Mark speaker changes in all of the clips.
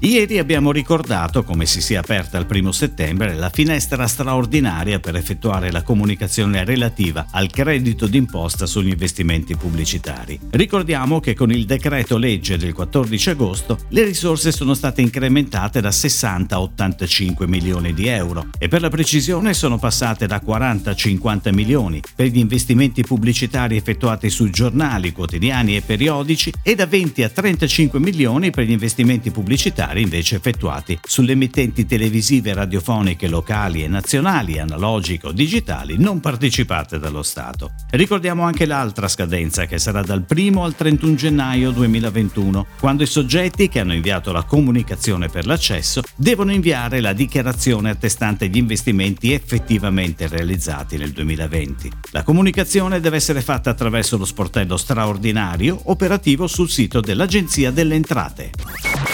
Speaker 1: Ieri abbiamo ricordato come si sia aperta il primo settembre la finestra straordinaria per effettuare la comunicazione relativa al credito d'imposta sugli investimenti pubblicitari. Ricordiamo che con il decreto legge del 14 agosto le risorse sono state incrementate da 60 a 85 milioni di euro e per la precisione sono passate da 40 a 50 milioni per gli investimenti pubblicitari effettuati su giornali, quotidiani e periodici e da 20 a 35 milioni per gli investimenti pubblicitari pubblicitari invece effettuati sulle emittenti televisive e radiofoniche locali e nazionali, analogiche o digitali, non partecipate dallo Stato. Ricordiamo anche l'altra scadenza che sarà dal 1 al 31 gennaio 2021, quando i soggetti che hanno inviato la comunicazione per l'accesso devono inviare la dichiarazione attestante gli investimenti effettivamente realizzati nel 2020. La comunicazione deve essere fatta attraverso lo sportello straordinario operativo sul sito dell'Agenzia delle Entrate.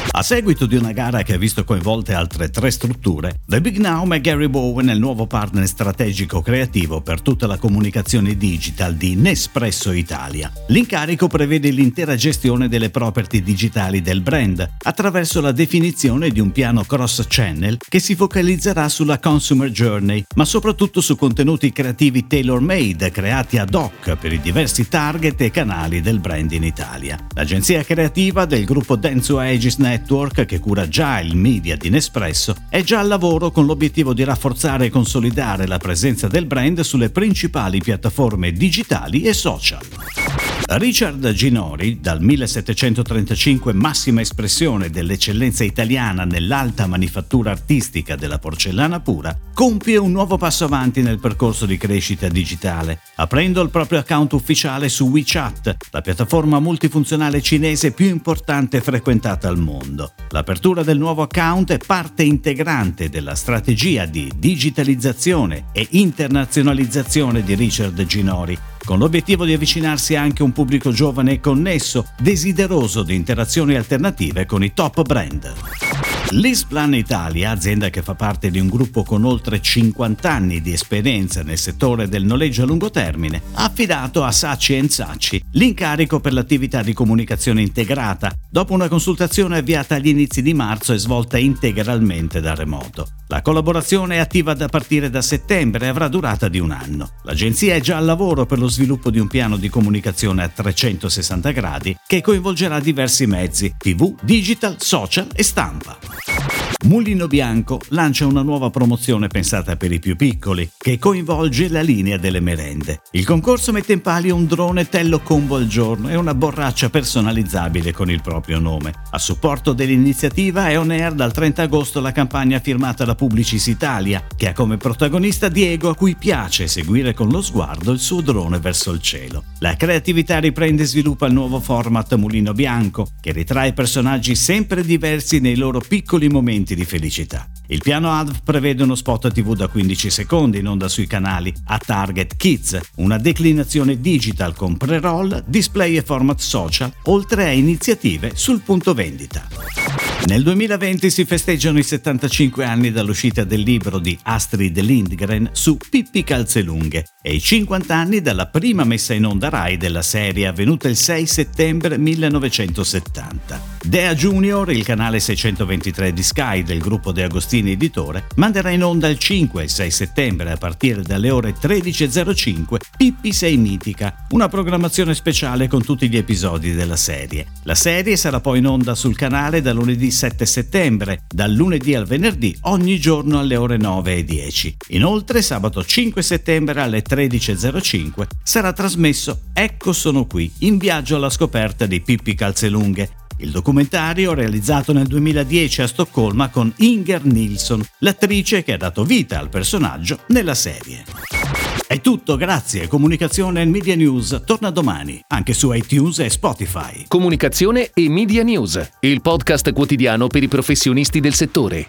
Speaker 1: A seguito di una gara che ha visto coinvolte altre tre strutture, The Big Now è Gary Bowen è il nuovo partner strategico creativo per tutta la comunicazione digital di Nespresso Italia. L'incarico prevede l'intera gestione delle property digitali del brand attraverso la definizione di un piano cross-channel che si focalizzerà sulla consumer journey, ma soprattutto su contenuti creativi tailor-made creati ad hoc per i diversi target e canali del brand in Italia. L'agenzia creativa del gruppo Denso Aegis Network Network, che cura già il media di Nespresso, è già al lavoro con l'obiettivo di rafforzare e consolidare la presenza del brand sulle principali piattaforme digitali e social. Richard Ginori, dal 1735 massima espressione dell'eccellenza italiana nell'alta manifattura artistica della porcellana pura, compie un nuovo passo avanti nel percorso di crescita digitale, aprendo il proprio account ufficiale su WeChat, la piattaforma multifunzionale cinese più importante frequentata al mondo. L'apertura del nuovo account è parte integrante della strategia di digitalizzazione e internazionalizzazione di Richard Ginori, con l'obiettivo di avvicinarsi anche a un pubblico giovane e connesso, desideroso di interazioni alternative con i top brand. L'Isplan Italia, azienda che fa parte di un gruppo con oltre 50 anni di esperienza nel settore del noleggio a lungo termine, ha affidato a Sacci Sacci l'incarico per l'attività di comunicazione integrata, dopo una consultazione avviata agli inizi di marzo e svolta integralmente da remoto. La collaborazione è attiva da partire da settembre e avrà durata di un anno. L'agenzia è già al lavoro per lo sviluppo di un piano di comunicazione a 360 gradi che coinvolgerà diversi mezzi, tv, digital, social e stampa. Mulino Bianco lancia una nuova promozione pensata per i più piccoli, che coinvolge la linea delle merende. Il concorso mette in palio un drone Tello Combo al giorno e una borraccia personalizzabile con il proprio nome. A supporto dell'iniziativa è on air dal 30 agosto la campagna firmata da Publicis Italia, che ha come protagonista Diego a cui piace seguire con lo sguardo il suo drone verso il cielo. La creatività riprende e sviluppa il nuovo format Mulino Bianco, che ritrae personaggi sempre diversi nei loro piccoli momenti momenti di felicità. Il piano ADV prevede uno spot TV da 15 secondi in onda sui canali a Target Kids, una declinazione digital con pre-roll, display e format social, oltre a iniziative sul punto vendita. Nel 2020 si festeggiano i 75 anni dall'uscita del libro di Astrid Lindgren su Pippi Calzelunghe e i 50 anni dalla prima messa in onda Rai della serie avvenuta il 6 settembre 1970. Dea Junior, il canale 623 di Sky del gruppo De Agostini Editore, manderà in onda il 5 e 6 settembre a partire dalle ore 13.05 Pippi Sei Mitica, una programmazione speciale con tutti gli episodi della serie. La serie sarà poi in onda sul canale da lunedì 7 settembre, dal lunedì al venerdì ogni giorno alle ore 9 e 10. Inoltre sabato 5 settembre alle 13.05 sarà trasmesso Ecco sono qui, in viaggio alla scoperta di Pippi Calzelunghe, il documentario realizzato nel 2010 a Stoccolma con Inger Nilsson, l'attrice che ha dato vita al personaggio nella serie. È tutto, grazie. Comunicazione e Media News torna domani, anche su iTunes e Spotify.
Speaker 2: Comunicazione e Media News, il podcast quotidiano per i professionisti del settore.